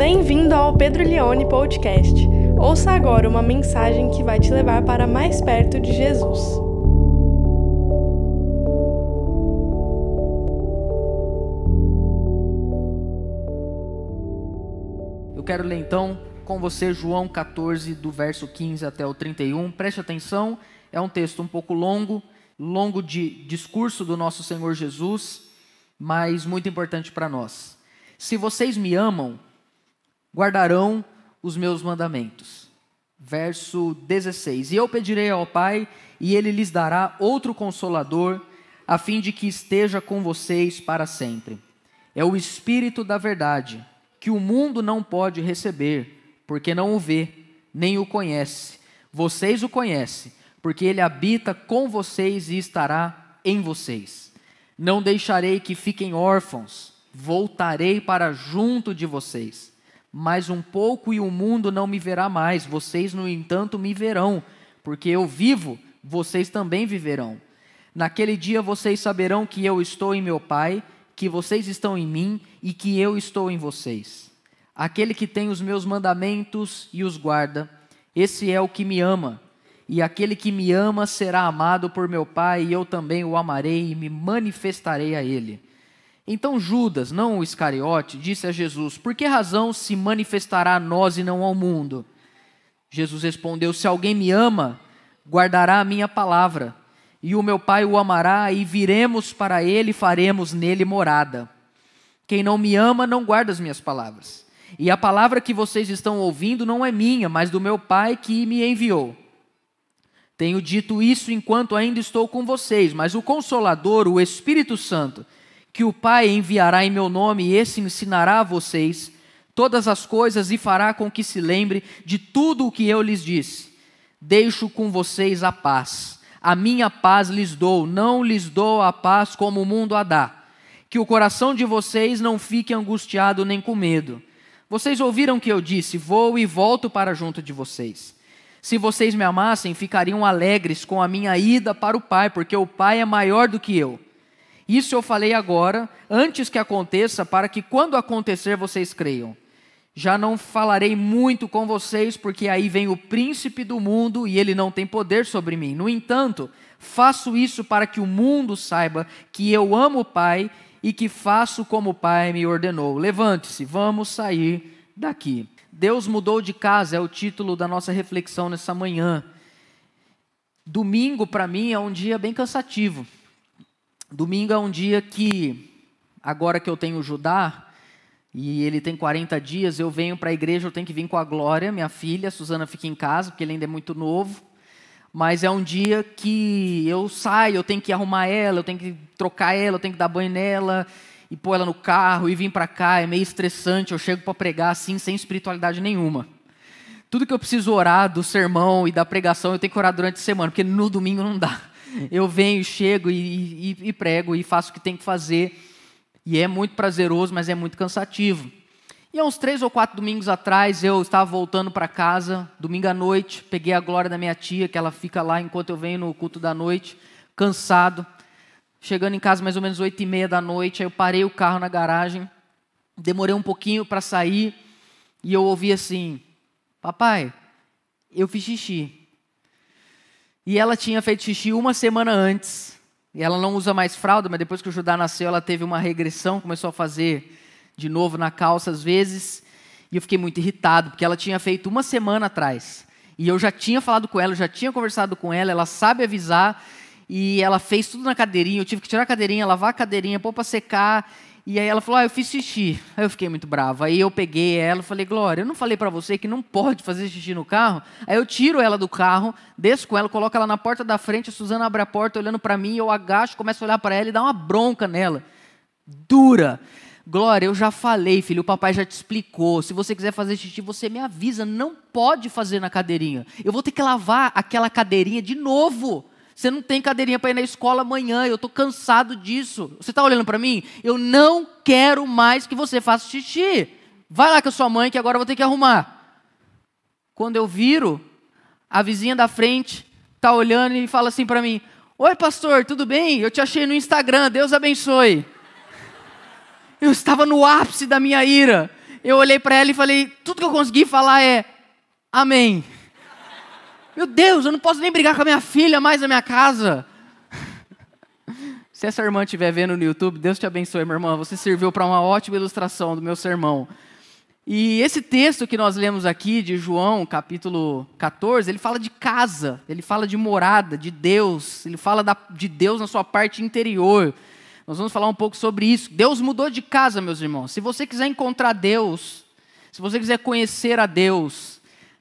Bem-vindo ao Pedro Leone Podcast. Ouça agora uma mensagem que vai te levar para mais perto de Jesus. Eu quero ler então com você João 14, do verso 15 até o 31. Preste atenção, é um texto um pouco longo, longo de discurso do nosso Senhor Jesus, mas muito importante para nós. Se vocês me amam, guardarão os meus mandamentos. Verso 16: E eu pedirei ao Pai, e ele lhes dará outro consolador, a fim de que esteja com vocês para sempre. É o Espírito da Verdade, que o mundo não pode receber, porque não o vê, nem o conhece. Vocês o conhecem, porque ele habita com vocês e estará em vocês. Não deixarei que fiquem órfãos, voltarei para junto de vocês mais um pouco e o mundo não me verá mais. Vocês, no entanto, me verão, porque eu vivo, vocês também viverão. Naquele dia vocês saberão que eu estou em meu Pai, que vocês estão em mim e que eu estou em vocês. Aquele que tem os meus mandamentos e os guarda, esse é o que me ama. E aquele que me ama será amado por meu Pai, e eu também o amarei e me manifestarei a ele. Então Judas, não o Iscariote, disse a Jesus: Por que razão se manifestará a nós e não ao mundo? Jesus respondeu: Se alguém me ama, guardará a minha palavra, e o meu Pai o amará, e viremos para ele e faremos nele morada. Quem não me ama não guarda as minhas palavras. E a palavra que vocês estão ouvindo não é minha, mas do meu Pai que me enviou. Tenho dito isso enquanto ainda estou com vocês, mas o Consolador, o Espírito Santo, que o Pai enviará em meu nome, e esse ensinará a vocês todas as coisas e fará com que se lembre de tudo o que eu lhes disse. Deixo com vocês a paz. A minha paz lhes dou, não lhes dou a paz como o mundo a dá. Que o coração de vocês não fique angustiado nem com medo. Vocês ouviram que eu disse: Vou e volto para junto de vocês. Se vocês me amassem, ficariam alegres com a minha ida para o Pai, porque o Pai é maior do que eu. Isso eu falei agora, antes que aconteça, para que quando acontecer vocês creiam. Já não falarei muito com vocês, porque aí vem o príncipe do mundo e ele não tem poder sobre mim. No entanto, faço isso para que o mundo saiba que eu amo o Pai e que faço como o Pai me ordenou. Levante-se, vamos sair daqui. Deus mudou de casa é o título da nossa reflexão nessa manhã. Domingo, para mim, é um dia bem cansativo. Domingo é um dia que, agora que eu tenho Judá, e ele tem 40 dias, eu venho para a igreja, eu tenho que vir com a Glória, minha filha, a Suzana fica em casa, porque ele ainda é muito novo. Mas é um dia que eu saio, eu tenho que arrumar ela, eu tenho que trocar ela, eu tenho que dar banho nela, e pôr ela no carro, e vir para cá, é meio estressante, eu chego para pregar assim, sem espiritualidade nenhuma. Tudo que eu preciso orar do sermão e da pregação, eu tenho que orar durante a semana, porque no domingo não dá eu venho, chego e, e, e prego e faço o que tem que fazer. E é muito prazeroso, mas é muito cansativo. E há uns três ou quatro domingos atrás, eu estava voltando para casa, domingo à noite, peguei a glória da minha tia, que ela fica lá enquanto eu venho no culto da noite, cansado. Chegando em casa mais ou menos oito e meia da noite, aí eu parei o carro na garagem, demorei um pouquinho para sair, e eu ouvi assim, papai, eu fiz xixi. E ela tinha feito xixi uma semana antes. E ela não usa mais fralda, mas depois que o Judá nasceu, ela teve uma regressão, começou a fazer de novo na calça às vezes. E eu fiquei muito irritado, porque ela tinha feito uma semana atrás. E eu já tinha falado com ela, eu já tinha conversado com ela, ela sabe avisar. E ela fez tudo na cadeirinha. Eu tive que tirar a cadeirinha, lavar a cadeirinha, pôr para secar. E aí ela falou: Ah, eu fiz xixi. Aí eu fiquei muito bravo. Aí eu peguei ela e falei: Glória, eu não falei para você que não pode fazer xixi no carro? Aí eu tiro ela do carro, desço com ela, coloco ela na porta da frente. A Suzana abre a porta olhando para mim. Eu agacho, começo a olhar para ela e dá uma bronca nela. Dura. Glória, eu já falei, filho, o papai já te explicou. Se você quiser fazer xixi, você me avisa. Não pode fazer na cadeirinha. Eu vou ter que lavar aquela cadeirinha de novo. Você não tem cadeirinha para ir na escola amanhã, eu estou cansado disso. Você está olhando para mim? Eu não quero mais que você faça xixi. Vai lá com a sua mãe que agora eu vou ter que arrumar. Quando eu viro, a vizinha da frente está olhando e fala assim para mim: Oi, pastor, tudo bem? Eu te achei no Instagram, Deus abençoe. Eu estava no ápice da minha ira. eu olhei para ela e falei: tudo que eu consegui falar é Amém. Meu Deus, eu não posso nem brigar com a minha filha mais na minha casa. Se essa irmã estiver vendo no YouTube, Deus te abençoe, minha irmã. Você serviu para uma ótima ilustração do meu sermão. E esse texto que nós lemos aqui de João, capítulo 14, ele fala de casa, ele fala de morada, de Deus, ele fala da, de Deus na sua parte interior. Nós vamos falar um pouco sobre isso. Deus mudou de casa, meus irmãos. Se você quiser encontrar Deus, se você quiser conhecer a Deus,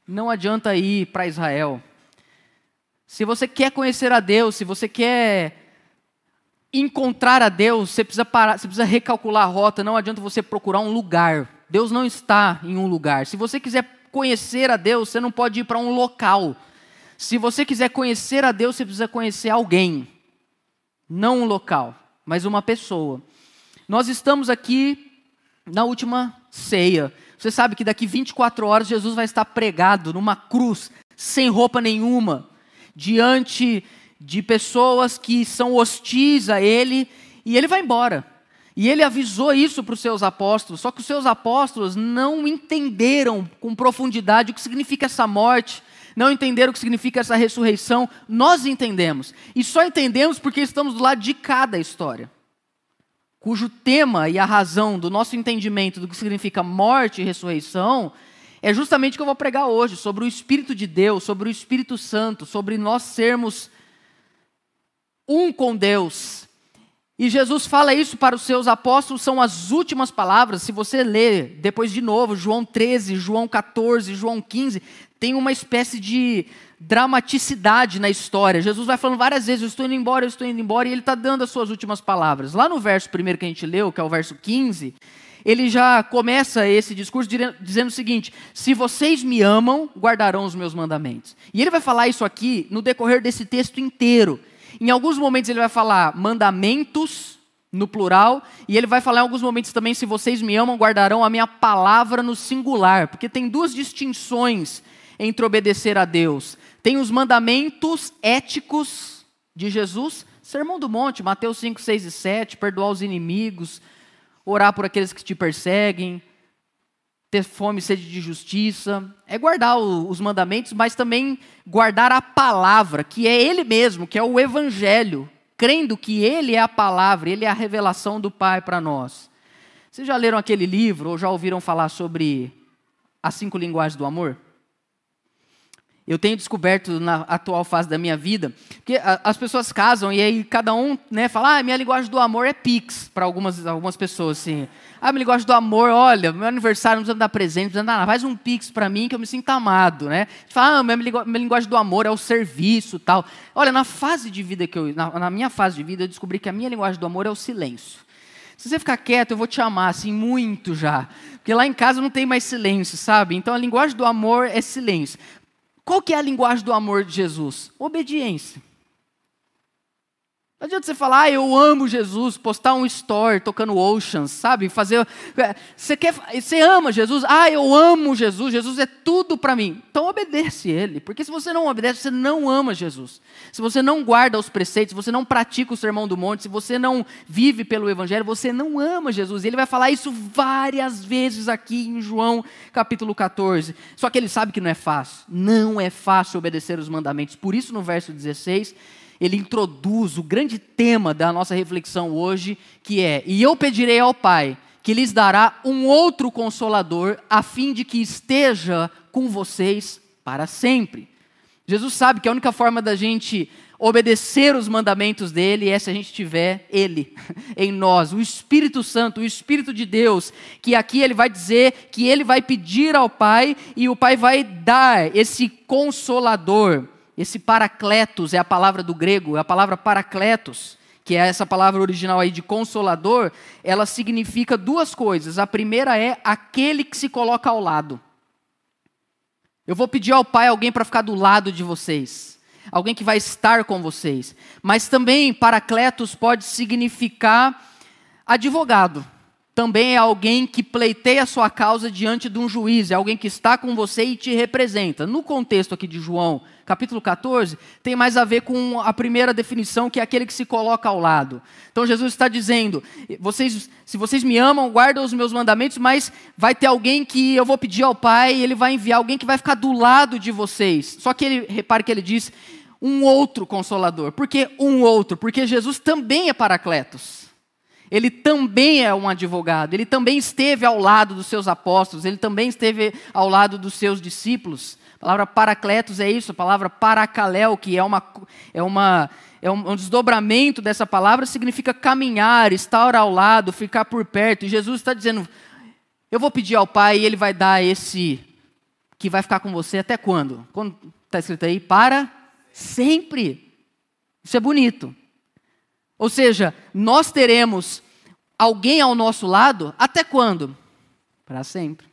não adianta ir para Israel. Se você quer conhecer a Deus, se você quer encontrar a Deus, você precisa parar, você precisa recalcular a rota, não adianta você procurar um lugar. Deus não está em um lugar. Se você quiser conhecer a Deus, você não pode ir para um local. Se você quiser conhecer a Deus, você precisa conhecer alguém. Não um local, mas uma pessoa. Nós estamos aqui na última ceia. Você sabe que daqui 24 horas Jesus vai estar pregado numa cruz, sem roupa nenhuma, diante de pessoas que são hostis a ele, e ele vai embora. E ele avisou isso para os seus apóstolos, só que os seus apóstolos não entenderam com profundidade o que significa essa morte, não entenderam o que significa essa ressurreição. Nós entendemos. E só entendemos porque estamos do lado de cada história, cujo tema e a razão do nosso entendimento do que significa morte e ressurreição é justamente o que eu vou pregar hoje, sobre o Espírito de Deus, sobre o Espírito Santo, sobre nós sermos um com Deus. E Jesus fala isso para os seus apóstolos, são as últimas palavras. Se você ler depois de novo, João 13, João 14, João 15, tem uma espécie de dramaticidade na história. Jesus vai falando várias vezes: Eu estou indo embora, eu estou indo embora, e ele está dando as suas últimas palavras. Lá no verso primeiro que a gente leu, que é o verso 15, ele já começa esse discurso dizendo o seguinte: Se vocês me amam, guardarão os meus mandamentos. E ele vai falar isso aqui no decorrer desse texto inteiro. Em alguns momentos ele vai falar mandamentos, no plural, e ele vai falar em alguns momentos também: se vocês me amam, guardarão a minha palavra no singular, porque tem duas distinções entre obedecer a Deus. Tem os mandamentos éticos de Jesus, Sermão do Monte, Mateus 5, 6 e 7, perdoar os inimigos, orar por aqueles que te perseguem, ter fome e sede de justiça, é guardar os mandamentos, mas também guardar a palavra, que é Ele mesmo, que é o Evangelho, crendo que Ele é a palavra, Ele é a revelação do Pai para nós. Vocês já leram aquele livro ou já ouviram falar sobre as cinco linguagens do amor? Eu tenho descoberto na atual fase da minha vida, que as pessoas casam e aí cada um né, fala, ah, minha linguagem do amor é pix, para algumas, algumas pessoas, assim. Ah, minha linguagem do amor, olha, meu aniversário não precisa dar presente, não precisa dar nada, faz um pix para mim que eu me sinto amado, né? Fala, ah, minha, minha linguagem do amor é o serviço tal. Olha, na fase de vida que eu, na, na minha fase de vida, eu descobri que a minha linguagem do amor é o silêncio. Se você ficar quieto, eu vou te amar, assim, muito já. Porque lá em casa não tem mais silêncio, sabe? Então a linguagem do amor é silêncio. Qual que é a linguagem do amor de Jesus? Obediência. Não adianta você falar, ah, eu amo Jesus, postar um story tocando Oceans, sabe? Fazer. É, você, quer, você ama Jesus? Ah, eu amo Jesus, Jesus é tudo para mim. Então obedece Ele, porque se você não obedece, você não ama Jesus. Se você não guarda os preceitos, se você não pratica o sermão do monte, se você não vive pelo Evangelho, você não ama Jesus. E ele vai falar isso várias vezes aqui em João capítulo 14. Só que ele sabe que não é fácil. Não é fácil obedecer os mandamentos. Por isso, no verso 16 ele introduz o grande tema da nossa reflexão hoje, que é: E eu pedirei ao Pai que lhes dará um outro consolador, a fim de que esteja com vocês para sempre. Jesus sabe que a única forma da gente obedecer os mandamentos dele é se a gente tiver ele em nós, o Espírito Santo, o Espírito de Deus, que aqui ele vai dizer que ele vai pedir ao Pai e o Pai vai dar esse consolador. Esse paracletos é a palavra do grego, é a palavra paracletos, que é essa palavra original aí de consolador, ela significa duas coisas. A primeira é aquele que se coloca ao lado. Eu vou pedir ao Pai alguém para ficar do lado de vocês, alguém que vai estar com vocês. Mas também paracletos pode significar advogado. Também é alguém que pleiteia a sua causa diante de um juiz, é alguém que está com você e te representa. No contexto aqui de João, capítulo 14, tem mais a ver com a primeira definição, que é aquele que se coloca ao lado. Então Jesus está dizendo: vocês, se vocês me amam, guardam os meus mandamentos, mas vai ter alguém que eu vou pedir ao Pai, e ele vai enviar alguém que vai ficar do lado de vocês. Só que ele, repare que ele diz um outro consolador. Por que um outro? Porque Jesus também é Paracletos. Ele também é um advogado, ele também esteve ao lado dos seus apóstolos, ele também esteve ao lado dos seus discípulos. A palavra paracletos é isso, a palavra paracaléu, que é, uma, é, uma, é um, desdobramento dessa palavra, significa caminhar, estar ao lado, ficar por perto. E Jesus está dizendo: Eu vou pedir ao Pai e Ele vai dar esse que vai ficar com você até quando? Quando está escrito aí? Para sempre. Isso é bonito. Ou seja, nós teremos alguém ao nosso lado até quando? Para sempre.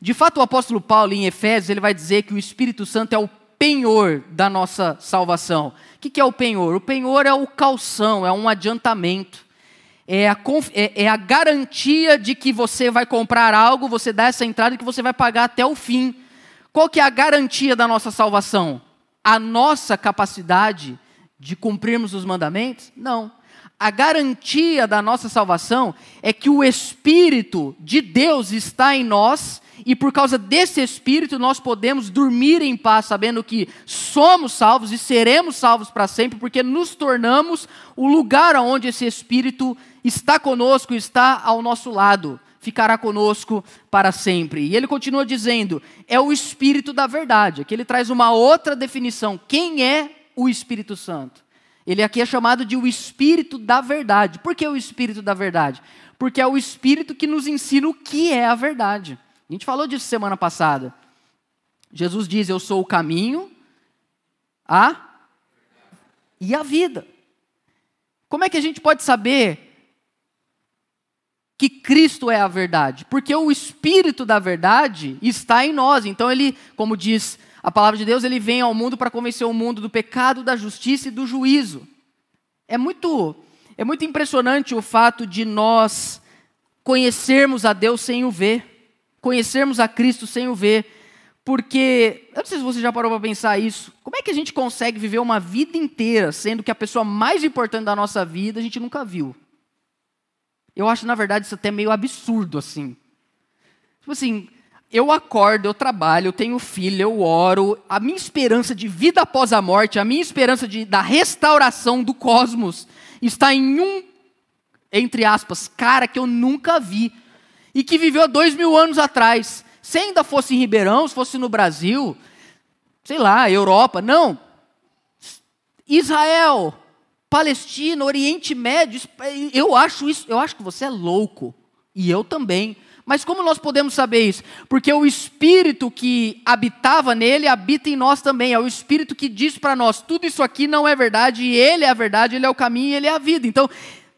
De fato, o apóstolo Paulo, em Efésios, ele vai dizer que o Espírito Santo é o penhor da nossa salvação. O que é o penhor? O penhor é o calção, é um adiantamento. É a, é, é a garantia de que você vai comprar algo, você dá essa entrada e que você vai pagar até o fim. Qual que é a garantia da nossa salvação? A nossa capacidade de cumprirmos os mandamentos? Não. A garantia da nossa salvação é que o Espírito de Deus está em nós e por causa desse Espírito nós podemos dormir em paz, sabendo que somos salvos e seremos salvos para sempre, porque nos tornamos o lugar onde esse Espírito está conosco, está ao nosso lado, ficará conosco para sempre. E ele continua dizendo: é o Espírito da verdade. Aqui ele traz uma outra definição. Quem é o Espírito Santo. Ele aqui é chamado de o Espírito da Verdade. Por que o Espírito da Verdade? Porque é o Espírito que nos ensina o que é a verdade. A gente falou disso semana passada. Jesus diz: Eu sou o caminho, a e a vida. Como é que a gente pode saber que Cristo é a verdade? Porque o Espírito da verdade está em nós. Então, ele, como diz a palavra de Deus, ele vem ao mundo para convencer o mundo do pecado, da justiça e do juízo. É muito, é muito impressionante o fato de nós conhecermos a Deus sem o ver, conhecermos a Cristo sem o ver, porque, eu não sei se você já parou para pensar isso, como é que a gente consegue viver uma vida inteira sendo que a pessoa mais importante da nossa vida a gente nunca viu? Eu acho, na verdade, isso até meio absurdo, assim. Tipo assim, eu acordo, eu trabalho, eu tenho filho, eu oro. A minha esperança de vida após a morte, a minha esperança de, da restauração do cosmos está em um, entre aspas, cara que eu nunca vi e que viveu há dois mil anos atrás. Se ainda fosse em Ribeirão, se fosse no Brasil, sei lá, Europa, não. Israel, Palestina, Oriente Médio, eu acho isso, eu acho que você é louco e eu também. Mas como nós podemos saber isso? Porque o Espírito que habitava nele habita em nós também. É o Espírito que diz para nós: tudo isso aqui não é verdade, e Ele é a verdade, Ele é o caminho, Ele é a vida. Então,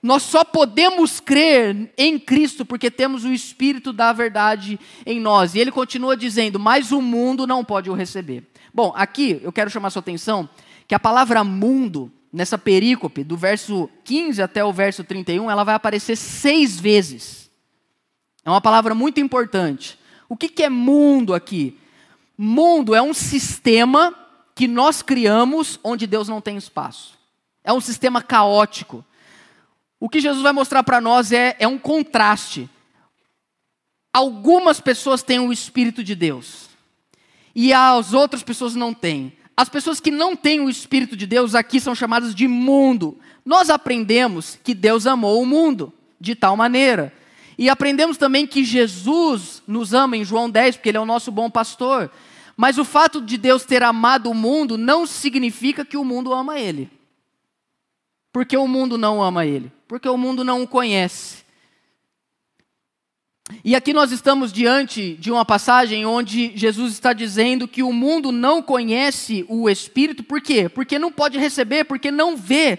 nós só podemos crer em Cristo porque temos o Espírito da verdade em nós. E ele continua dizendo: Mas o mundo não pode o receber. Bom, aqui eu quero chamar sua atenção que a palavra mundo, nessa perícope, do verso 15 até o verso 31, ela vai aparecer seis vezes. É uma palavra muito importante. O que, que é mundo aqui? Mundo é um sistema que nós criamos onde Deus não tem espaço. É um sistema caótico. O que Jesus vai mostrar para nós é, é um contraste. Algumas pessoas têm o Espírito de Deus e as outras pessoas não têm. As pessoas que não têm o Espírito de Deus aqui são chamadas de mundo. Nós aprendemos que Deus amou o mundo de tal maneira e aprendemos também que Jesus nos ama em João 10, porque Ele é o nosso bom pastor. Mas o fato de Deus ter amado o mundo não significa que o mundo ama Ele. Porque o mundo não ama Ele? Porque o mundo não o conhece. E aqui nós estamos diante de uma passagem onde Jesus está dizendo que o mundo não conhece o Espírito, por quê? Porque não pode receber, porque não vê.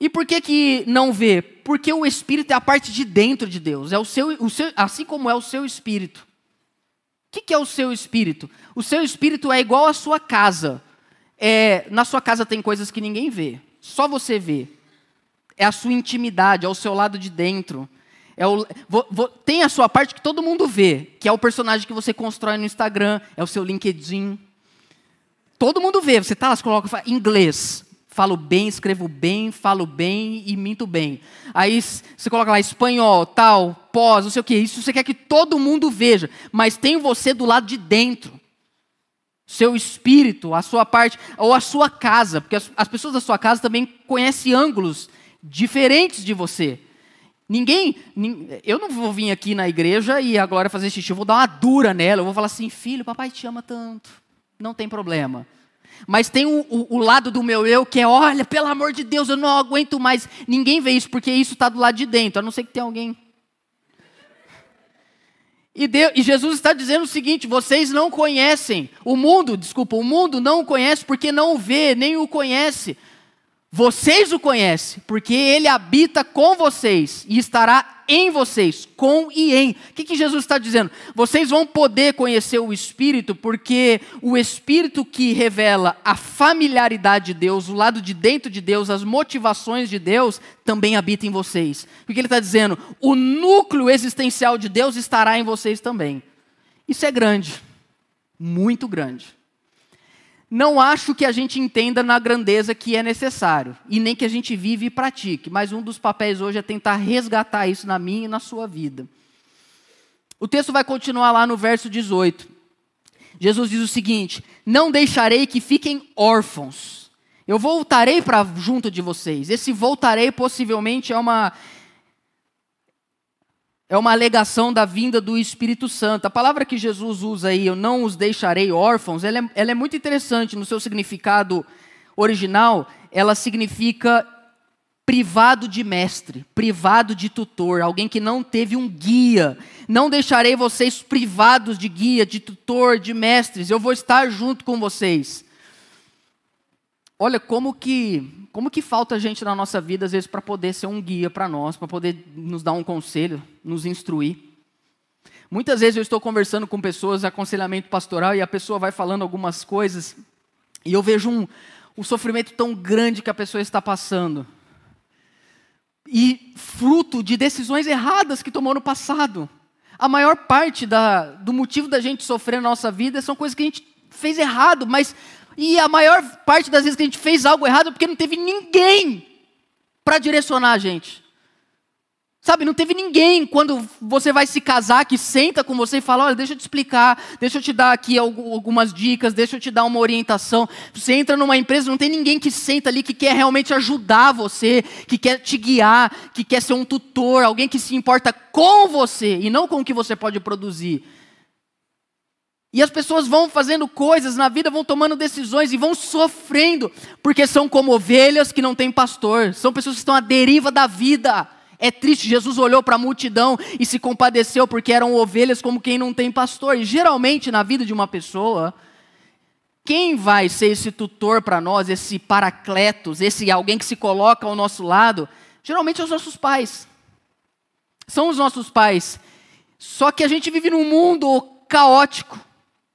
E por que, que não vê? Porque o Espírito é a parte de dentro de Deus, é o seu, o seu, assim como é o seu Espírito. O que, que é o seu Espírito? O seu Espírito é igual à sua casa. É, na sua casa tem coisas que ninguém vê, só você vê. É a sua intimidade, é o seu lado de dentro. É o, tem a sua parte que todo mundo vê, que é o personagem que você constrói no Instagram, é o seu LinkedIn. Todo mundo vê, você tá lá, você coloca inglês. Falo bem, escrevo bem, falo bem e minto bem. Aí você coloca lá espanhol, tal, pós, não sei o que. Isso você quer que todo mundo veja. Mas tem você do lado de dentro. Seu espírito, a sua parte, ou a sua casa. Porque as, as pessoas da sua casa também conhecem ângulos diferentes de você. Ninguém, eu não vou vir aqui na igreja e agora fazer xixi, eu vou dar uma dura nela, eu vou falar assim, filho, papai te ama tanto, não tem problema. Mas tem o, o, o, lado do meu eu que é, olha, pelo amor de Deus, eu não aguento mais. Ninguém vê isso, porque isso está do lado de dentro, a não ser que tenha alguém. E, Deus, e Jesus está dizendo o seguinte: vocês não conhecem, o mundo, desculpa, o mundo não o conhece porque não o vê, nem o conhece. Vocês o conhecem, porque ele habita com vocês e estará em vocês, com e em. O que, que Jesus está dizendo? Vocês vão poder conhecer o Espírito, porque o Espírito que revela a familiaridade de Deus, o lado de dentro de Deus, as motivações de Deus, também habita em vocês. Porque ele está dizendo, o núcleo existencial de Deus estará em vocês também. Isso é grande, muito grande não acho que a gente entenda na grandeza que é necessário, e nem que a gente vive e pratique, mas um dos papéis hoje é tentar resgatar isso na minha e na sua vida. O texto vai continuar lá no verso 18. Jesus diz o seguinte: Não deixarei que fiquem órfãos. Eu voltarei para junto de vocês. Esse voltarei possivelmente é uma é uma alegação da vinda do Espírito Santo. A palavra que Jesus usa aí, eu não os deixarei órfãos, ela é, ela é muito interessante no seu significado original. Ela significa privado de mestre, privado de tutor, alguém que não teve um guia. Não deixarei vocês privados de guia, de tutor, de mestres. Eu vou estar junto com vocês. Olha como que, como que falta gente na nossa vida às vezes para poder ser um guia para nós, para poder nos dar um conselho, nos instruir. Muitas vezes eu estou conversando com pessoas, aconselhamento pastoral, e a pessoa vai falando algumas coisas, e eu vejo um, um sofrimento tão grande que a pessoa está passando. E fruto de decisões erradas que tomou no passado. A maior parte da, do motivo da gente sofrer na nossa vida são coisas que a gente fez errado, mas e a maior parte das vezes que a gente fez algo errado é porque não teve ninguém para direcionar a gente. Sabe, não teve ninguém quando você vai se casar que senta com você e fala: olha, deixa eu te explicar, deixa eu te dar aqui algumas dicas, deixa eu te dar uma orientação. Você entra numa empresa, não tem ninguém que senta ali que quer realmente ajudar você, que quer te guiar, que quer ser um tutor, alguém que se importa com você e não com o que você pode produzir. E as pessoas vão fazendo coisas na vida, vão tomando decisões e vão sofrendo, porque são como ovelhas que não têm pastor, são pessoas que estão à deriva da vida. É triste, Jesus olhou para a multidão e se compadeceu, porque eram ovelhas como quem não tem pastor. E geralmente na vida de uma pessoa, quem vai ser esse tutor para nós, esse paracletos, esse alguém que se coloca ao nosso lado? Geralmente são os nossos pais. São os nossos pais. Só que a gente vive num mundo caótico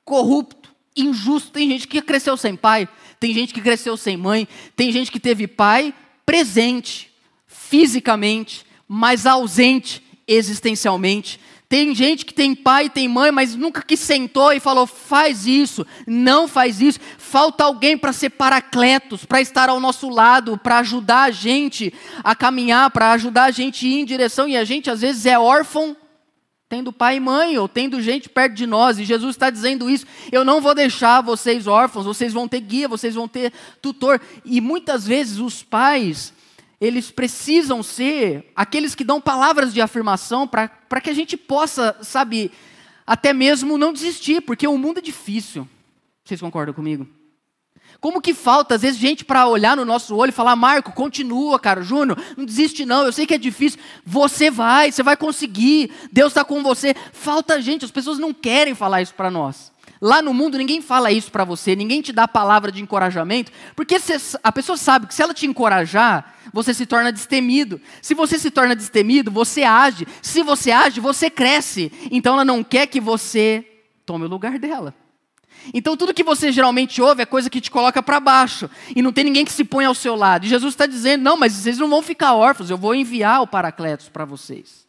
corrupto, injusto. Tem gente que cresceu sem pai, tem gente que cresceu sem mãe, tem gente que teve pai presente, fisicamente, mas ausente existencialmente. Tem gente que tem pai tem mãe, mas nunca que sentou e falou: faz isso, não faz isso. Falta alguém para ser paracletos, para estar ao nosso lado, para ajudar a gente a caminhar, para ajudar a gente a ir em direção. E a gente às vezes é órfão tendo pai e mãe, ou tendo gente perto de nós, e Jesus está dizendo isso: eu não vou deixar vocês órfãos, vocês vão ter guia, vocês vão ter tutor. E muitas vezes os pais, eles precisam ser aqueles que dão palavras de afirmação para que a gente possa, sabe, até mesmo não desistir, porque o mundo é difícil. Vocês concordam comigo? Como que falta, às vezes, gente para olhar no nosso olho e falar: Marco, continua, cara, Júnior, não desiste não, eu sei que é difícil. Você vai, você vai conseguir, Deus está com você. Falta gente, as pessoas não querem falar isso para nós. Lá no mundo ninguém fala isso para você, ninguém te dá palavra de encorajamento, porque a pessoa sabe que se ela te encorajar, você se torna destemido. Se você se torna destemido, você age. Se você age, você cresce. Então ela não quer que você tome o lugar dela. Então tudo que você geralmente ouve é coisa que te coloca para baixo e não tem ninguém que se põe ao seu lado. E Jesus está dizendo: não, mas vocês não vão ficar órfãos, eu vou enviar o Paracletos para vocês.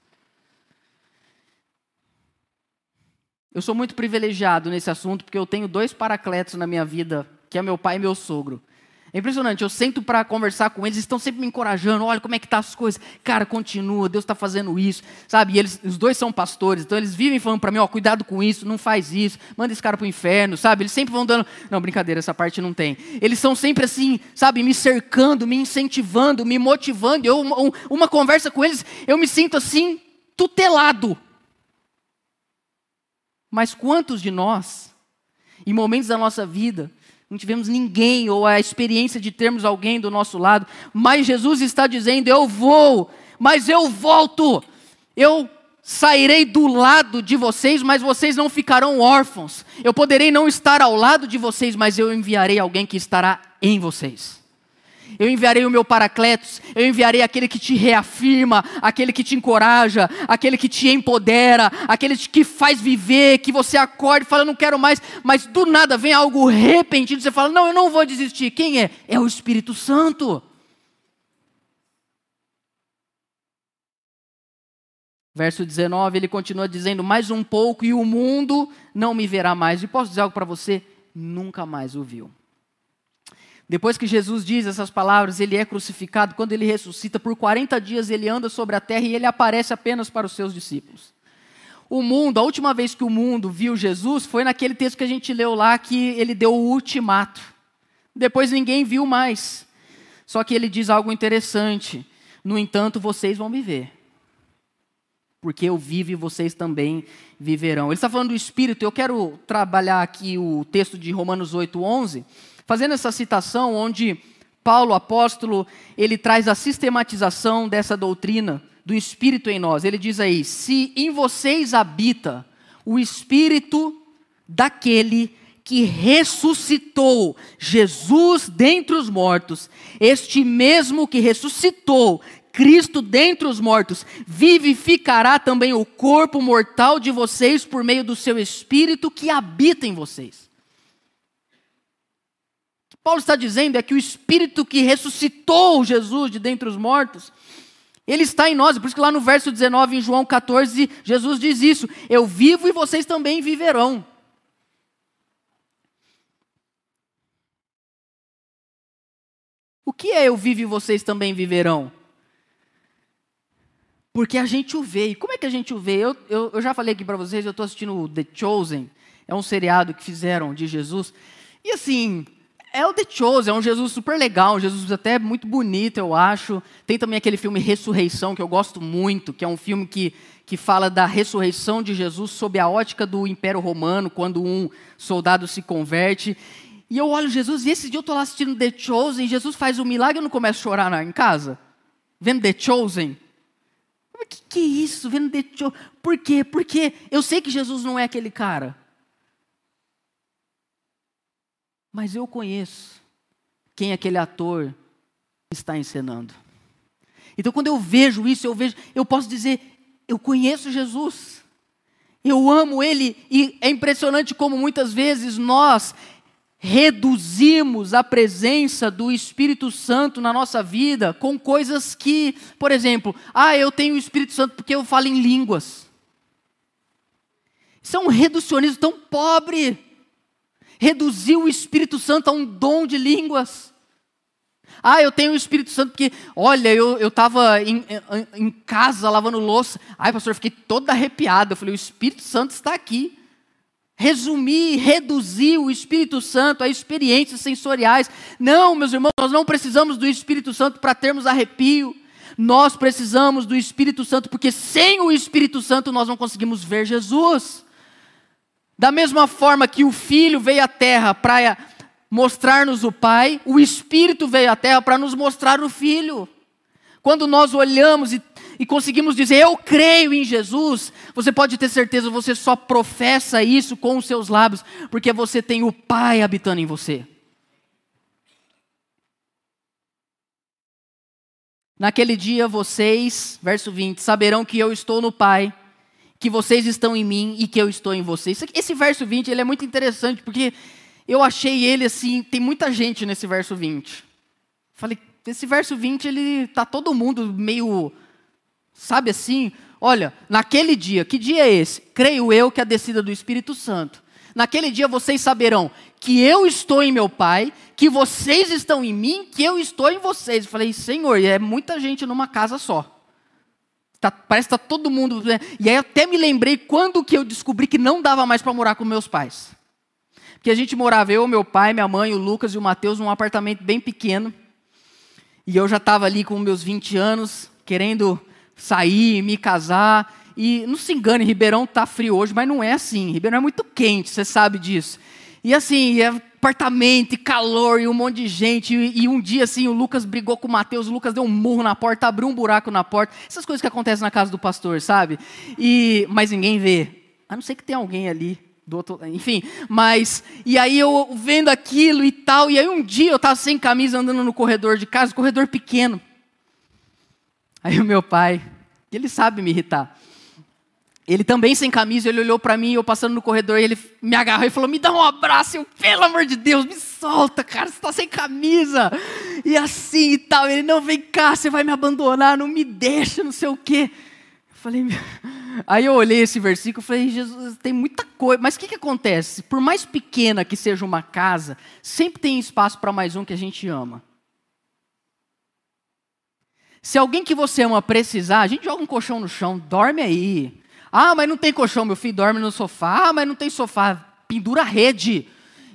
Eu sou muito privilegiado nesse assunto porque eu tenho dois Paracletos na minha vida, que é meu pai e meu sogro. É impressionante, eu sento para conversar com eles, eles estão sempre me encorajando, olha como é que tá as coisas. Cara, continua, Deus está fazendo isso, sabe? E eles, os dois são pastores, então eles vivem falando para mim, ó, cuidado com isso, não faz isso, manda esse cara para o inferno, sabe? Eles sempre vão dando, não, brincadeira, essa parte não tem. Eles são sempre assim, sabe, me cercando, me incentivando, me motivando. Eu, uma, uma conversa com eles, eu me sinto assim, tutelado. Mas quantos de nós, em momentos da nossa vida, não tivemos ninguém ou a experiência de termos alguém do nosso lado, mas Jesus está dizendo: Eu vou, mas eu volto, eu sairei do lado de vocês, mas vocês não ficarão órfãos. Eu poderei não estar ao lado de vocês, mas eu enviarei alguém que estará em vocês eu enviarei o meu paracletos, eu enviarei aquele que te reafirma, aquele que te encoraja, aquele que te empodera, aquele que faz viver, que você acorde e fala, não quero mais, mas do nada vem algo repentino, você fala, não, eu não vou desistir. Quem é? É o Espírito Santo. Verso 19, ele continua dizendo: Mais um pouco e o mundo não me verá mais. E posso dizer algo para você? Nunca mais o viu. Depois que Jesus diz essas palavras, ele é crucificado. Quando ele ressuscita, por 40 dias ele anda sobre a terra e ele aparece apenas para os seus discípulos. O mundo, a última vez que o mundo viu Jesus foi naquele texto que a gente leu lá, que ele deu o ultimato. Depois ninguém viu mais. Só que ele diz algo interessante. No entanto, vocês vão me ver. Porque eu vivo e vocês também viverão. Ele está falando do Espírito. Eu quero trabalhar aqui o texto de Romanos 8, 11 fazendo essa citação onde Paulo, apóstolo, ele traz a sistematização dessa doutrina do Espírito em nós. Ele diz aí: se em vocês habita o Espírito daquele que ressuscitou Jesus dentre os mortos, este mesmo que ressuscitou Cristo dentre os mortos, vivificará também o corpo mortal de vocês por meio do seu Espírito que habita em vocês. Paulo está dizendo é que o Espírito que ressuscitou Jesus de dentre os mortos, ele está em nós. Por isso que lá no verso 19, em João 14, Jesus diz isso: Eu vivo e vocês também viverão. O que é eu vivo e vocês também viverão? Porque a gente o vê. E como é que a gente o vê? Eu, eu, eu já falei aqui para vocês, eu estou assistindo The Chosen, é um seriado que fizeram de Jesus. E assim, é o The Chosen, é um Jesus super legal, um Jesus até muito bonito, eu acho. Tem também aquele filme Ressurreição, que eu gosto muito, que é um filme que, que fala da ressurreição de Jesus sob a ótica do Império Romano, quando um soldado se converte. E eu olho Jesus, e esse dia eu estou lá assistindo The Chosen, Jesus faz um milagre e eu não começo a chorar em casa? Vendo The Chosen? O que, que é isso? Vendo The Chosen? Por quê? Porque eu sei que Jesus não é aquele cara. Mas eu conheço quem aquele ator está encenando. Então, quando eu vejo isso, eu vejo, eu posso dizer, eu conheço Jesus. Eu amo ele e é impressionante como muitas vezes nós reduzimos a presença do Espírito Santo na nossa vida com coisas que, por exemplo, ah, eu tenho o Espírito Santo porque eu falo em línguas. Isso é um reducionismo tão pobre reduziu o Espírito Santo a um dom de línguas. Ah, eu tenho o Espírito Santo porque, olha, eu estava em, em, em, casa lavando louça. Ai, pastor, eu fiquei toda arrepiada. Eu falei, o Espírito Santo está aqui. Resumir, reduzir o Espírito Santo a experiências sensoriais. Não, meus irmãos, nós não precisamos do Espírito Santo para termos arrepio. Nós precisamos do Espírito Santo porque sem o Espírito Santo nós não conseguimos ver Jesus. Da mesma forma que o Filho veio à terra para mostrar-nos o Pai, o Espírito veio à terra para nos mostrar o Filho. Quando nós olhamos e, e, conseguimos dizer, eu creio em Jesus, você pode ter certeza, você só professa isso com os seus lábios, porque você tem o Pai habitando em você. Naquele dia vocês, verso 20, saberão que eu estou no Pai que vocês estão em mim e que eu estou em vocês. Esse verso 20 ele é muito interessante, porque eu achei ele assim, tem muita gente nesse verso 20. Falei, esse verso 20, ele tá todo mundo meio, sabe assim, Olha, naquele dia, que dia é esse? Creio eu que é a descida do Espírito Santo. Naquele dia vocês saberão que eu estou em meu Pai, que vocês estão em mim, que eu estou em vocês. Eu falei, Senhor, é muita gente numa casa só. Tá, parece que está todo mundo. Né? E aí até me lembrei quando que eu descobri que não dava mais para morar com meus pais. Porque a gente morava, eu, meu pai, minha mãe, o Lucas e o Mateus, num apartamento bem pequeno. E eu já estava ali com meus 20 anos, querendo sair, me casar. E não se engane, Ribeirão tá frio hoje, mas não é assim. Ribeirão é muito quente, você sabe disso. E assim, é apartamento, e calor, e um monte de gente. E, e, um dia, assim, o Lucas brigou com o Mateus, o Lucas deu um murro na porta, abriu um buraco na porta. Essas coisas que acontecem na casa do pastor, sabe? E, mas ninguém vê. A não ser que tenha alguém ali do outro, enfim, mas e aí eu vendo aquilo e tal, e aí um dia eu estava sem camisa andando no corredor de casa, corredor pequeno. Aí o meu pai, ele sabe me irritar. Ele também sem camisa, ele olhou para mim, eu passando no corredor, ele me agarrou e falou: Me dá um abraço. Eu, pelo amor de Deus, me solta, cara, você está sem camisa. E assim e tal. Ele: Não, vem cá, você vai me abandonar, não me deixa, não sei o quê. Eu falei: Aí eu olhei esse versículo e falei: Jesus, tem muita coisa. Mas o que, que acontece? Por mais pequena que seja uma casa, sempre tem espaço para mais um que a gente ama. Se alguém que você ama precisar, a gente joga um colchão no chão, dorme aí. Ah, mas não tem colchão, meu filho dorme no sofá. Ah, mas não tem sofá, pendura a rede.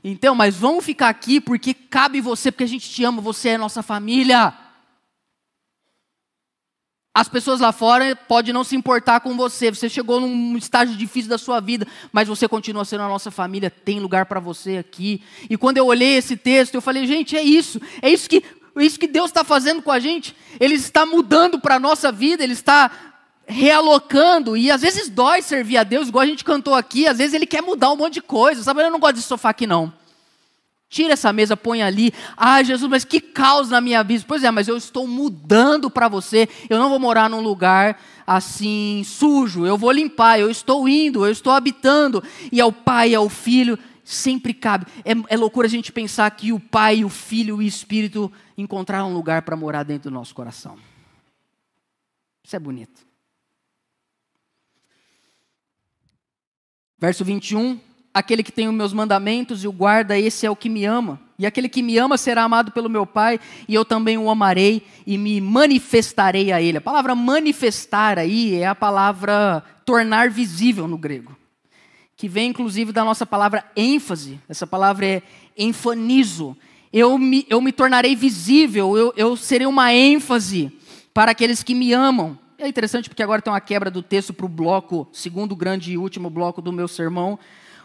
Então, mas vamos ficar aqui porque cabe você, porque a gente te ama, você é nossa família. As pessoas lá fora podem não se importar com você. Você chegou num estágio difícil da sua vida, mas você continua sendo a nossa família. Tem lugar para você aqui. E quando eu olhei esse texto, eu falei, gente, é isso. É isso que, é isso que Deus está fazendo com a gente. Ele está mudando para a nossa vida. Ele está realocando, e às vezes dói servir a Deus, igual a gente cantou aqui, às vezes ele quer mudar um monte de coisa, sabe? Eu não gosto de sofá aqui não. Tira essa mesa, põe ali. Ah, Jesus, mas que caos na minha vida. Pois é, mas eu estou mudando para você. Eu não vou morar num lugar assim sujo. Eu vou limpar. Eu estou indo, eu estou habitando. E ao Pai, ao Filho, sempre cabe. É, é loucura a gente pensar que o Pai, o Filho e o Espírito encontraram um lugar para morar dentro do nosso coração. Isso é bonito. Verso 21, aquele que tem os meus mandamentos e o guarda, esse é o que me ama. E aquele que me ama será amado pelo meu Pai, e eu também o amarei e me manifestarei a ele. A palavra manifestar aí é a palavra tornar visível no grego, que vem inclusive da nossa palavra ênfase. Essa palavra é enfanizo. Eu me, eu me tornarei visível, eu, eu serei uma ênfase para aqueles que me amam. É interessante porque agora tem uma quebra do texto para o bloco, segundo grande e último bloco do meu sermão,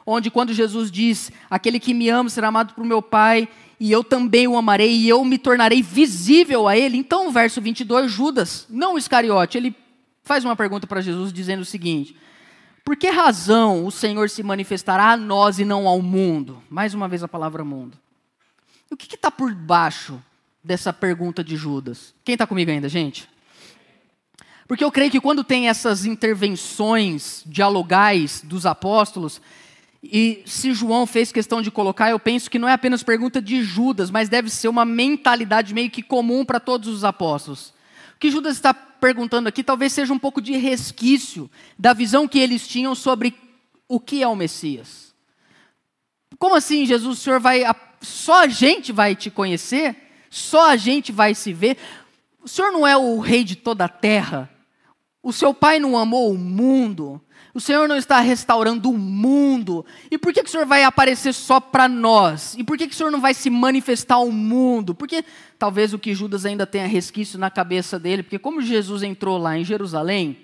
onde quando Jesus diz: Aquele que me ama será amado por meu Pai, e eu também o amarei, e eu me tornarei visível a ele. Então, o verso 22, Judas, não o Iscariote, ele faz uma pergunta para Jesus dizendo o seguinte: Por que razão o Senhor se manifestará a nós e não ao mundo? Mais uma vez a palavra mundo. O que está por baixo dessa pergunta de Judas? Quem está comigo ainda, gente? Porque eu creio que quando tem essas intervenções dialogais dos apóstolos, e se João fez questão de colocar, eu penso que não é apenas pergunta de Judas, mas deve ser uma mentalidade meio que comum para todos os apóstolos. O que Judas está perguntando aqui talvez seja um pouco de resquício da visão que eles tinham sobre o que é o Messias. Como assim, Jesus, o Senhor vai. Só a gente vai te conhecer? Só a gente vai se ver? O Senhor não é o rei de toda a terra? O seu pai não amou o mundo. O Senhor não está restaurando o mundo. E por que, que o Senhor vai aparecer só para nós? E por que, que o Senhor não vai se manifestar ao mundo? Porque talvez o que Judas ainda tenha resquício na cabeça dele, porque como Jesus entrou lá em Jerusalém,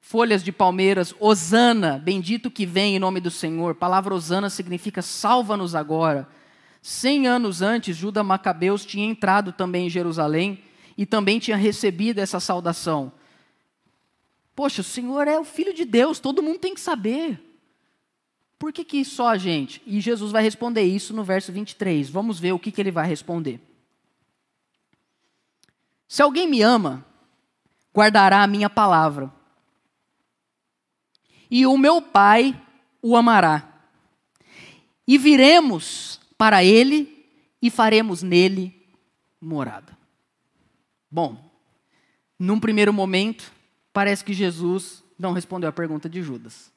folhas de palmeiras, Osana, bendito que vem em nome do Senhor. A palavra Osana significa salva-nos agora. Cem anos antes, Judas Macabeus tinha entrado também em Jerusalém e também tinha recebido essa saudação. Poxa, o Senhor é o Filho de Deus, todo mundo tem que saber. Por que, que só a gente? E Jesus vai responder isso no verso 23. Vamos ver o que, que ele vai responder. Se alguém me ama, guardará a minha palavra, e o meu Pai o amará. E viremos para ele e faremos nele morada. Bom, num primeiro momento, parece que Jesus não respondeu a pergunta de Judas.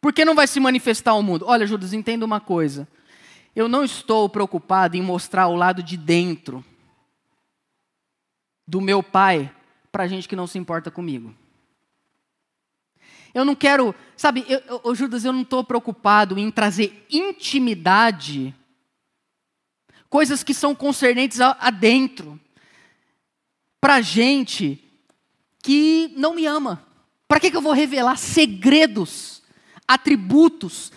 Por que não vai se manifestar ao mundo? Olha, Judas, entenda uma coisa. Eu não estou preocupado em mostrar o lado de dentro do meu pai para gente que não se importa comigo. Eu não quero, sabe, eu, eu, Judas, eu não estou preocupado em trazer intimidade, coisas que são concernentes a, a dentro, para gente que não me ama. Para que, que eu vou revelar segredos, atributos,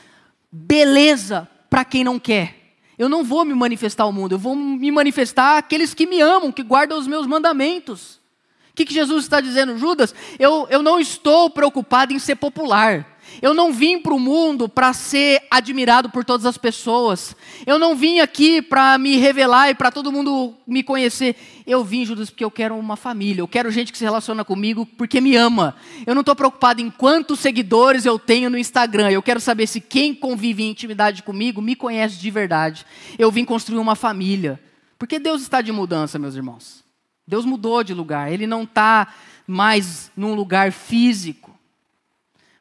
beleza para quem não quer? Eu não vou me manifestar ao mundo, eu vou me manifestar àqueles que me amam, que guardam os meus mandamentos. O que, que Jesus está dizendo? Judas, eu, eu não estou preocupado em ser popular. Eu não vim para o mundo para ser admirado por todas as pessoas. Eu não vim aqui para me revelar e para todo mundo me conhecer. Eu vim, Judas, porque eu quero uma família. Eu quero gente que se relaciona comigo porque me ama. Eu não estou preocupado em quantos seguidores eu tenho no Instagram. Eu quero saber se quem convive em intimidade comigo me conhece de verdade. Eu vim construir uma família. Porque Deus está de mudança, meus irmãos. Deus mudou de lugar. Ele não está mais num lugar físico.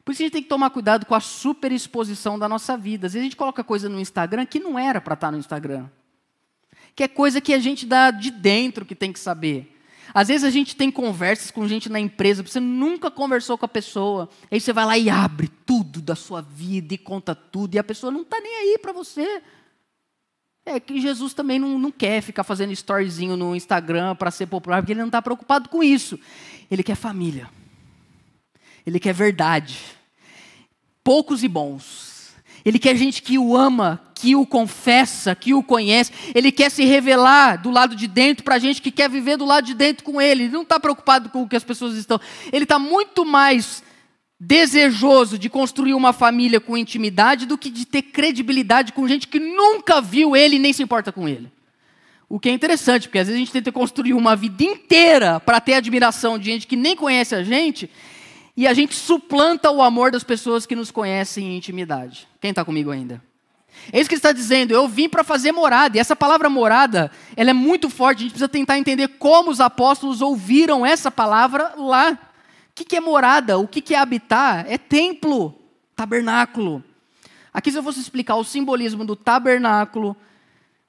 Por isso a gente tem que tomar cuidado com a superexposição da nossa vida. Às vezes a gente coloca coisa no Instagram que não era para estar tá no Instagram. Que é coisa que a gente dá de dentro que tem que saber. Às vezes a gente tem conversas com gente na empresa, você nunca conversou com a pessoa. Aí você vai lá e abre tudo da sua vida e conta tudo, e a pessoa não está nem aí para você. É que Jesus também não, não quer ficar fazendo storyzinho no Instagram para ser popular, porque ele não está preocupado com isso. Ele quer família. Ele quer verdade poucos e bons. Ele quer gente que o ama, que o confessa, que o conhece. Ele quer se revelar do lado de dentro para gente que quer viver do lado de dentro com ele. Ele não está preocupado com o que as pessoas estão. Ele está muito mais desejoso de construir uma família com intimidade do que de ter credibilidade com gente que nunca viu ele e nem se importa com ele. O que é interessante, porque às vezes a gente tenta construir uma vida inteira para ter admiração de gente que nem conhece a gente e a gente suplanta o amor das pessoas que nos conhecem em intimidade. Quem está comigo ainda? É isso que ele está dizendo. Eu vim para fazer morada. E essa palavra morada, ela é muito forte. A gente precisa tentar entender como os apóstolos ouviram essa palavra lá. O que, é morada? O que, é habitar? É templo, tabernáculo. Aqui, se eu fosse explicar o simbolismo do tabernáculo,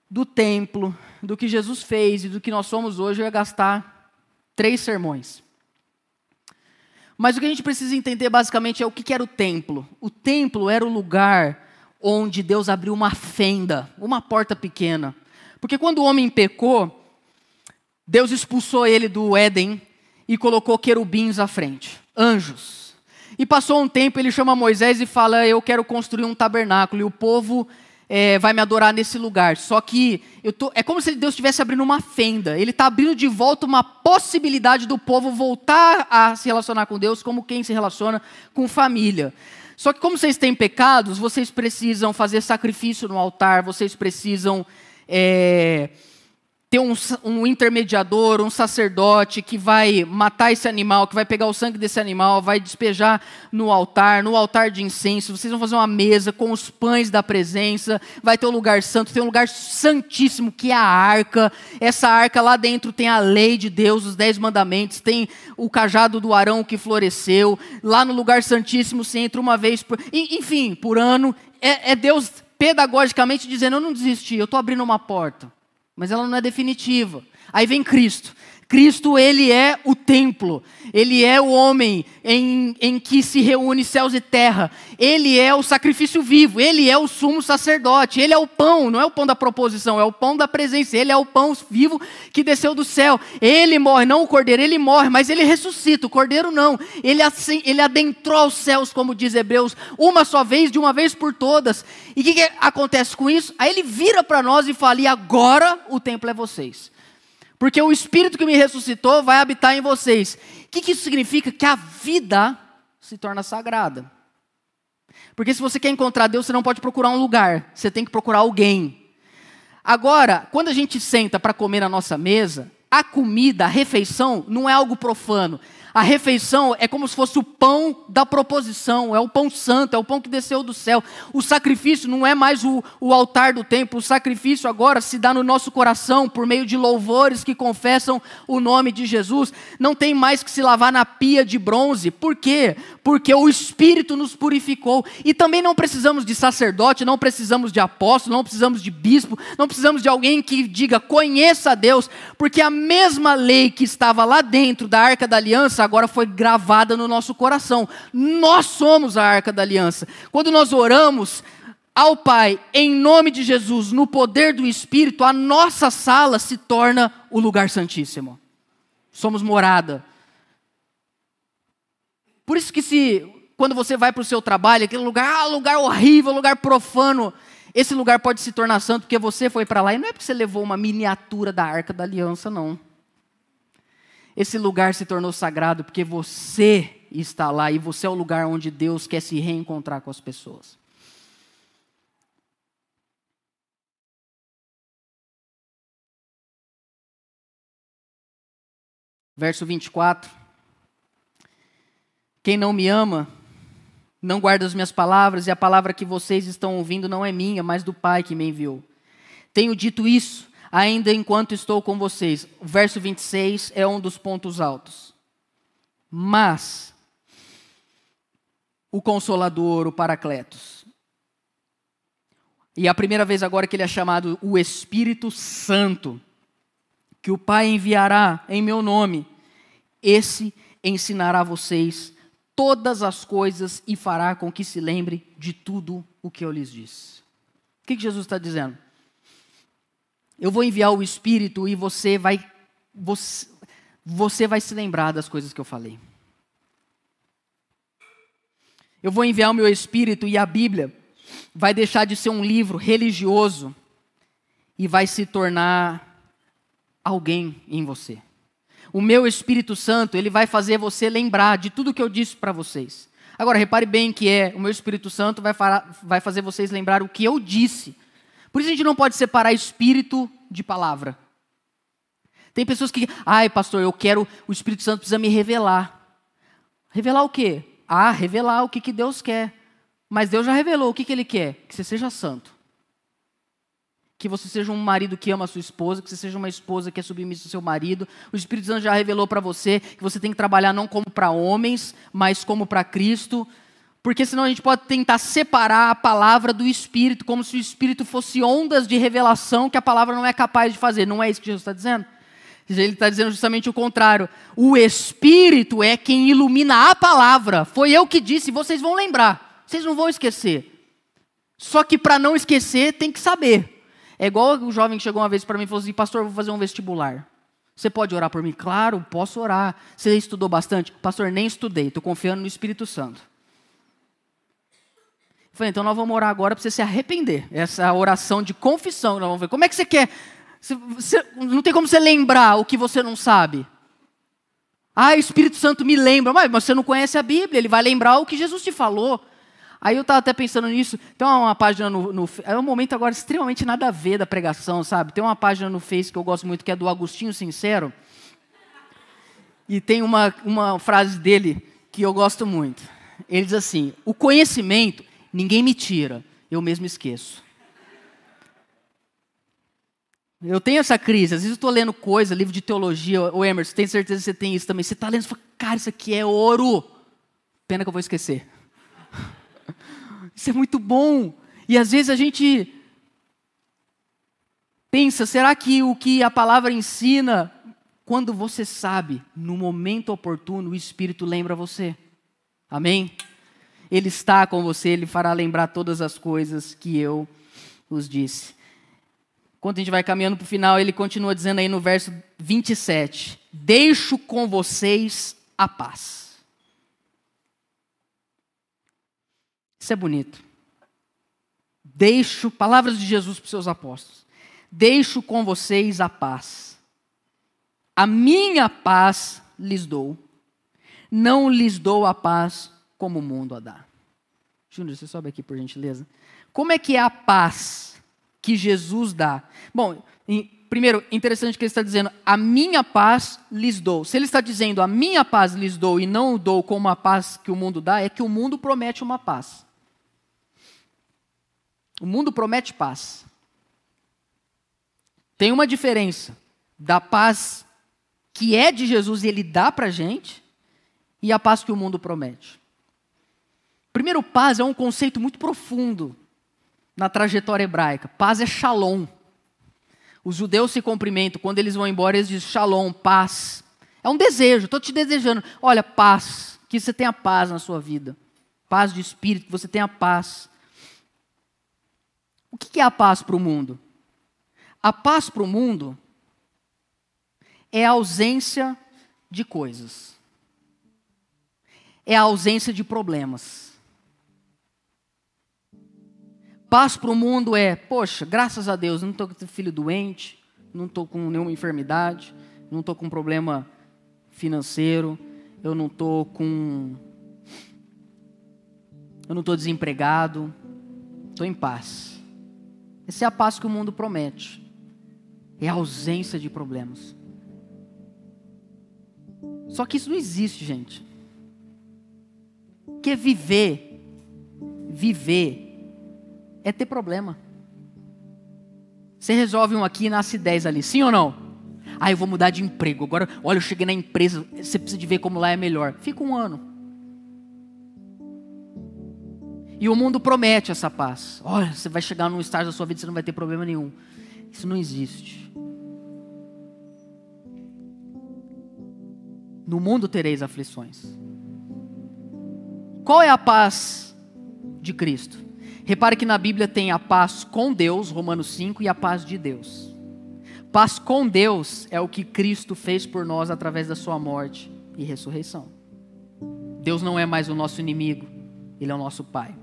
do templo, do que Jesus fez e do que nós somos hoje, eu ia gastar três sermões. Mas o que a gente precisa entender basicamente é o que era o templo. O templo era o lugar onde Deus abriu uma fenda, uma porta pequena. Porque quando o homem pecou, Deus expulsou ele do Éden e colocou querubins à frente, anjos. E passou um tempo, ele chama Moisés e fala: Eu quero construir um tabernáculo. E o povo é, vai me adorar nesse lugar. Só que tô, é como se Deus estivesse abrindo uma fenda. Ele está abrindo de volta uma possibilidade do povo voltar a se relacionar com Deus como quem se relaciona com família. Só que como vocês têm pecados, vocês precisam fazer sacrifício no altar, vocês precisam é, ter um, um, intermediador, um sacerdote que vai matar esse animal, que vai pegar o sangue desse animal, vai despejar no altar, no altar de incenso. Vocês vão fazer uma mesa com os pães da presença. Vai ter um lugar santo, tem um lugar santíssimo que é a arca. Essa arca lá dentro tem a lei de Deus, os dez mandamentos, tem o cajado do Arão que floresceu. Lá no lugar santíssimo você entra uma vez por, enfim, por ano. É, é Deus pedagogicamente dizendo: eu não desisti, eu estou abrindo uma porta mas ela não é definitiva. Aí vem Cristo. Cristo, ele é o templo, ele é o homem em, em que se reúne céus e terra, ele é o sacrifício vivo, ele é o sumo sacerdote, ele é o pão, não é o pão da proposição, é o pão da presença, ele é o pão vivo que desceu do céu. Ele morre, não o cordeiro, ele morre, mas ele ressuscita, o cordeiro não. Ele, assim, ele adentrou os céus, como diz Hebreus, uma só vez, de uma vez por todas. E o que, que acontece com isso? Aí ele vira para nós e fala: e agora o templo é vocês. Porque o Espírito que me ressuscitou vai habitar em vocês. O que, que isso significa? Que a vida se torna sagrada. Porque se você quer encontrar Deus, você não pode procurar um lugar, você tem que procurar alguém. Agora, quando a gente senta para comer na nossa mesa, a comida, a refeição, não é algo profano. A refeição é como se fosse o pão da proposição, é o pão santo, é o pão que desceu do céu. O sacrifício não é mais o, o altar do templo, o sacrifício agora se dá no nosso coração por meio de louvores que confessam o nome de Jesus. Não tem mais que se lavar na pia de bronze. Por quê? Porque o Espírito nos purificou. E também não precisamos de sacerdote, não precisamos de apóstolo, não precisamos de bispo, não precisamos de alguém que diga conheça a Deus, porque a mesma lei que estava lá dentro da arca da aliança agora foi gravada no nosso coração. Nós somos a arca da aliança. Quando nós oramos ao Pai em nome de Jesus, no poder do Espírito, a nossa sala se torna o lugar santíssimo. Somos morada. Por isso que se quando você vai para o seu trabalho, aquele lugar, ah, lugar horrível, lugar profano, esse lugar pode se tornar santo porque você foi para lá e não é porque você levou uma miniatura da arca da aliança, não. Esse lugar se tornou sagrado porque você está lá e você é o lugar onde Deus quer se reencontrar com as pessoas. Verso 24. Quem não me ama, não guarda as minhas palavras, e a palavra que vocês estão ouvindo não é minha, mas do Pai que me enviou. Tenho dito isso ainda enquanto estou com vocês. O verso 26 é um dos pontos altos. Mas o Consolador, o Paracletos. E a primeira vez agora que ele é chamado o Espírito Santo, que o Pai enviará em meu nome, esse ensinará vocês todas as coisas e fará com que se lembre de tudo o que eu lhes disse. O que Jesus está dizendo? Eu vou enviar o Espírito e você vai, você, você vai se lembrar das coisas que eu falei. Eu vou enviar o meu Espírito e a Bíblia vai deixar de ser um livro religioso e vai se tornar alguém em você. O meu Espírito Santo, ele vai fazer você lembrar de tudo que eu disse para vocês. Agora, repare bem que é, o meu Espírito Santo vai, vai fazer vocês lembrar o que eu disse. Por isso a gente não pode separar espírito de palavra. Tem pessoas que, ai, pastor, eu quero, o Espírito Santo precisa me revelar. Revelar o quê? Ah, revelar o que, que Deus quer. Mas Deus já revelou o que, que Ele quer: que você seja santo. Que você seja um marido que ama a sua esposa, que você seja uma esposa que é submissa ao seu marido. O Espírito Santo já revelou para você que você tem que trabalhar não como para homens, mas como para Cristo. Porque senão a gente pode tentar separar a palavra do Espírito, como se o Espírito fosse ondas de revelação que a palavra não é capaz de fazer. Não é isso que Jesus está dizendo? Ele está dizendo justamente o contrário. O Espírito é quem ilumina a palavra. Foi eu que disse, vocês vão lembrar. Vocês não vão esquecer. Só que para não esquecer, tem que saber. É igual o jovem que chegou uma vez para mim e falou assim: Pastor, vou fazer um vestibular. Você pode orar por mim? Claro, posso orar. Você estudou bastante? Pastor, nem estudei, estou confiando no Espírito Santo. Falei, então nós vamos orar agora para você se arrepender. Essa oração de confissão nós vamos ver. Como é que você quer? Você, você, não tem como você lembrar o que você não sabe. Ah, o Espírito Santo me lembra. Mas você não conhece a Bíblia, ele vai lembrar o que Jesus te falou. Aí eu estava até pensando nisso. Tem uma, uma página no, no, É um momento agora extremamente nada a ver da pregação, sabe? Tem uma página no Face que eu gosto muito, que é do Agostinho Sincero. E tem uma, uma frase dele que eu gosto muito. Ele diz assim: O conhecimento ninguém me tira, eu mesmo esqueço. Eu tenho essa crise, às vezes eu estou lendo coisa, livro de teologia, o Emerson, tenho certeza que você tem isso também. Você está lendo e fala, cara, isso aqui é ouro. Pena que eu vou esquecer. Isso é muito bom. E às vezes a gente pensa, será que o que a palavra ensina, quando você sabe, no momento oportuno, o Espírito lembra você? Amém? Ele está com você, ele fará lembrar todas as coisas que eu os disse. Quando a gente vai caminhando para o final, ele continua dizendo aí no verso 27: Deixo com vocês a paz. Isso é bonito. Deixo, palavras de Jesus para os seus apóstolos. Deixo com vocês a paz. A minha paz lhes dou. Não lhes dou a paz como o mundo a dá. Júnior, você sobe aqui por gentileza. Como é que é a paz que Jesus dá? Bom, primeiro, interessante que ele está dizendo, a minha paz lhes dou. Se ele está dizendo, a minha paz lhes dou e não dou como a paz que o mundo dá, é que o mundo promete uma paz. O mundo promete paz. Tem uma diferença da paz que é de Jesus e ele dá para a gente, e a paz que o mundo promete. Primeiro, paz é um conceito muito profundo na trajetória hebraica. Paz é shalom. Os judeus se cumprimentam, quando eles vão embora, eles dizem shalom, paz. É um desejo, estou te desejando. Olha, paz, que você tenha paz na sua vida. Paz de espírito, que você tenha paz. O que é a paz para o mundo? A paz para o mundo é a ausência de coisas, é a ausência de problemas. Paz para o mundo é, poxa, graças a Deus, não estou com filho doente, não estou com nenhuma enfermidade, não estou com problema financeiro, eu não estou com. Eu não estou desempregado, estou em paz. Essa é a paz que o mundo promete. É a ausência de problemas. Só que isso não existe, gente. Porque viver, viver, é ter problema. Você resolve um aqui e nasce dez ali, sim ou não? Ah, eu vou mudar de emprego. Agora, olha, eu cheguei na empresa, você precisa de ver como lá é melhor. Fica um ano. E o mundo promete essa paz. Olha, você vai chegar num estágio da sua vida, você não vai ter problema nenhum. Isso não existe. No mundo tereis aflições. Qual é a paz de Cristo? Repare que na Bíblia tem a paz com Deus, Romanos 5, e a paz de Deus. Paz com Deus é o que Cristo fez por nós através da sua morte e ressurreição. Deus não é mais o nosso inimigo, Ele é o nosso Pai.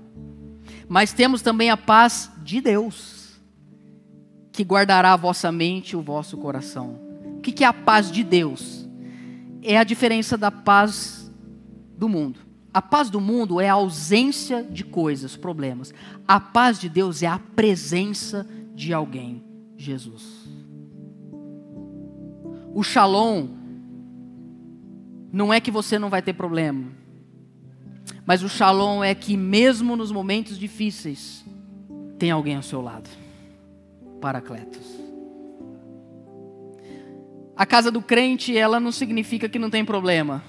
Mas temos também a paz de Deus, que guardará a vossa mente e o vosso coração. O que é a paz de Deus? É a diferença da paz do mundo. A paz do mundo é a ausência de coisas, problemas. A paz de Deus é a presença de alguém, Jesus. O shalom não é que você não vai ter problema, mas o shalom é que mesmo nos momentos difíceis, tem alguém ao seu lado. Paracletos. A casa do crente, ela não significa que não tem problema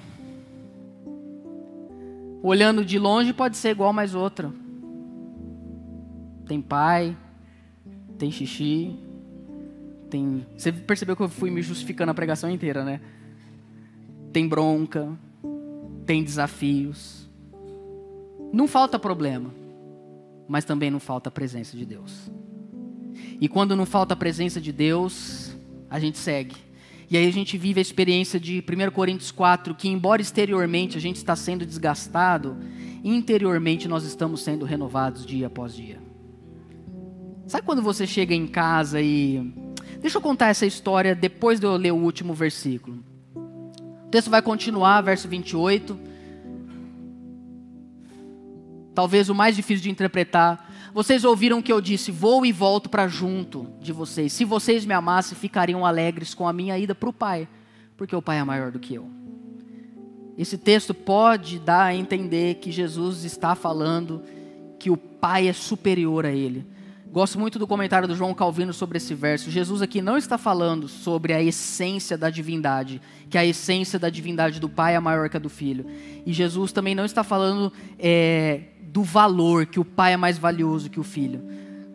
olhando de longe pode ser igual mais outra. Tem pai, tem xixi, tem. Você percebeu que eu fui me justificando a pregação inteira, né? Tem bronca, tem desafios. Não falta problema, mas também não falta a presença de Deus. E quando não falta a presença de Deus, a gente segue. E aí a gente vive a experiência de 1 Coríntios 4, que embora exteriormente a gente está sendo desgastado, interiormente nós estamos sendo renovados dia após dia. Sabe quando você chega em casa e. Deixa eu contar essa história depois de eu ler o último versículo. O texto vai continuar, verso 28. Talvez o mais difícil de interpretar. Vocês ouviram que eu disse: Vou e volto para junto de vocês. Se vocês me amassem, ficariam alegres com a minha ida para o Pai, porque o Pai é maior do que eu. Esse texto pode dar a entender que Jesus está falando que o Pai é superior a ele. Gosto muito do comentário do João Calvino sobre esse verso. Jesus aqui não está falando sobre a essência da divindade, que a essência da divindade do Pai é maior que a do Filho. E Jesus também não está falando é, do valor, que o pai é mais valioso que o filho.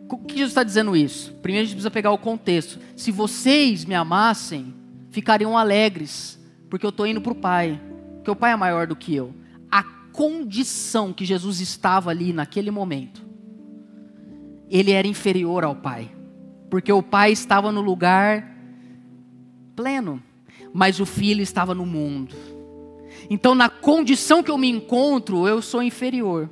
O que Jesus está dizendo isso? Primeiro a gente precisa pegar o contexto. Se vocês me amassem, ficariam alegres, porque eu estou indo para o Pai, porque o Pai é maior do que eu. A condição que Jesus estava ali naquele momento, ele era inferior ao Pai, porque o Pai estava no lugar pleno, mas o Filho estava no mundo. Então, na condição que eu me encontro, eu sou inferior.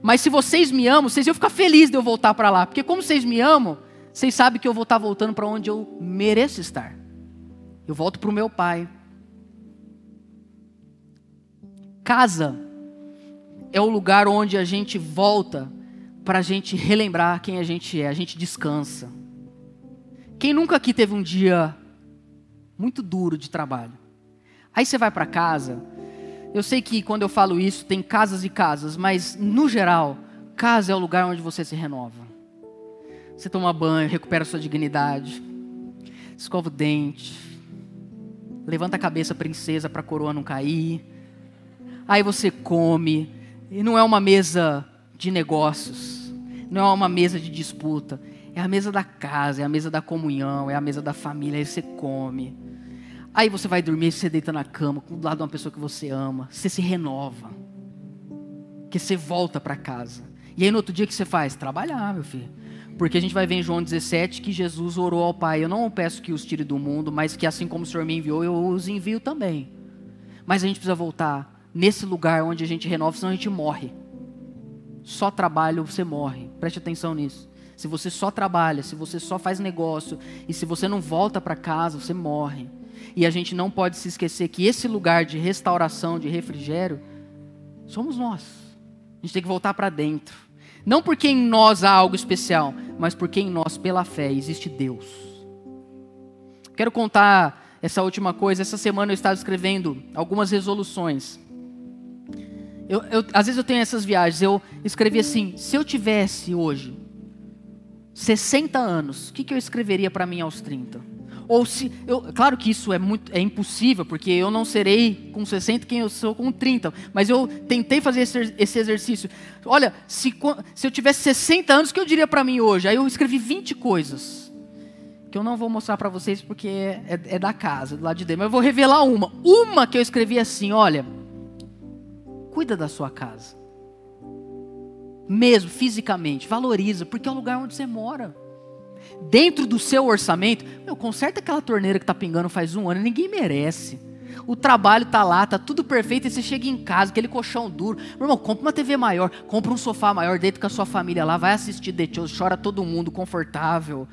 Mas se vocês me amam, vocês iam ficar felizes de eu voltar para lá. Porque como vocês me amam, vocês sabem que eu vou estar voltando para onde eu mereço estar. Eu volto para o meu pai. Casa é o lugar onde a gente volta para a gente relembrar quem a gente é. A gente descansa. Quem nunca aqui teve um dia muito duro de trabalho? Aí você vai para casa. Eu sei que quando eu falo isso tem casas e casas, mas no geral, casa é o lugar onde você se renova. Você toma banho, recupera sua dignidade, escova o dente, levanta a cabeça princesa para a coroa não cair. Aí você come, e não é uma mesa de negócios, não é uma mesa de disputa, é a mesa da casa, é a mesa da comunhão, é a mesa da família, aí você come. Aí você vai dormir, você deita na cama, do lado de uma pessoa que você ama, você se renova. Que você volta para casa. E aí no outro dia que você faz? Trabalhar, meu filho. Porque a gente vai ver em João 17 que Jesus orou ao Pai: Eu não peço que os tire do mundo, mas que assim como o Senhor me enviou, eu os envio também. Mas a gente precisa voltar nesse lugar onde a gente renova, senão a gente morre. Só trabalho, você morre. Preste atenção nisso. Se você só trabalha, se você só faz negócio e se você não volta para casa, você morre. E a gente não pode se esquecer que esse lugar de restauração, de refrigério, somos nós. A gente tem que voltar para dentro. Não porque em nós há algo especial, mas porque em nós, pela fé, existe Deus. Quero contar essa última coisa. Essa semana eu estava escrevendo algumas resoluções. Eu, eu, às vezes eu tenho essas viagens. Eu escrevi assim: se eu tivesse hoje 60 anos, o que, que eu escreveria para mim aos 30? Ou se, eu, claro que isso é muito, é impossível, porque eu não serei com 60 quem eu sou com 30. Mas eu tentei fazer esse, esse exercício. Olha, se, se eu tivesse 60 anos, o que eu diria para mim hoje? Aí eu escrevi 20 coisas que eu não vou mostrar para vocês porque é, é, é, da casa, do lado de dentro. Mas eu vou revelar uma. Uma que eu escrevi assim: olha, cuida da sua casa. Mesmo, fisicamente, valoriza, porque é o lugar onde você mora. Dentro do seu orçamento, meu, conserta aquela torneira que está pingando faz um ano, ninguém merece. O trabalho está lá, está tudo perfeito, e você chega em casa, aquele colchão duro. Meu irmão, compra uma TV maior, compra um sofá maior, deita com a sua família lá, vai assistir The Chose, chora todo mundo, confortável.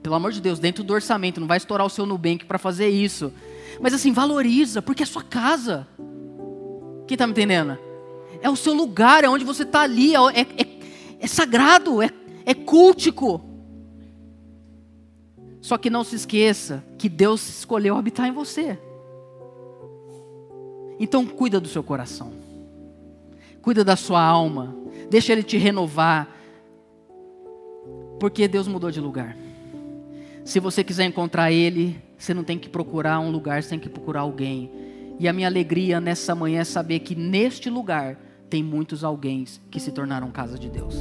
Pelo amor de Deus, dentro do orçamento, não vai estourar o seu Nubank para fazer isso. Mas assim, valoriza, porque é sua casa. Quem está me entendendo? é o seu lugar, é onde você está ali, é, é, é, é sagrado, é, é cultico. Só que não se esqueça que Deus escolheu habitar em você. Então cuida do seu coração. Cuida da sua alma. Deixa ele te renovar. Porque Deus mudou de lugar. Se você quiser encontrar ele, você não tem que procurar um lugar, você tem que procurar alguém. E a minha alegria nessa manhã é saber que neste lugar tem muitos alguém que se tornaram casa de Deus.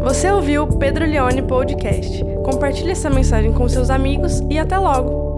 Você ouviu o Pedro Leone Podcast. Compartilhe essa mensagem com seus amigos e até logo!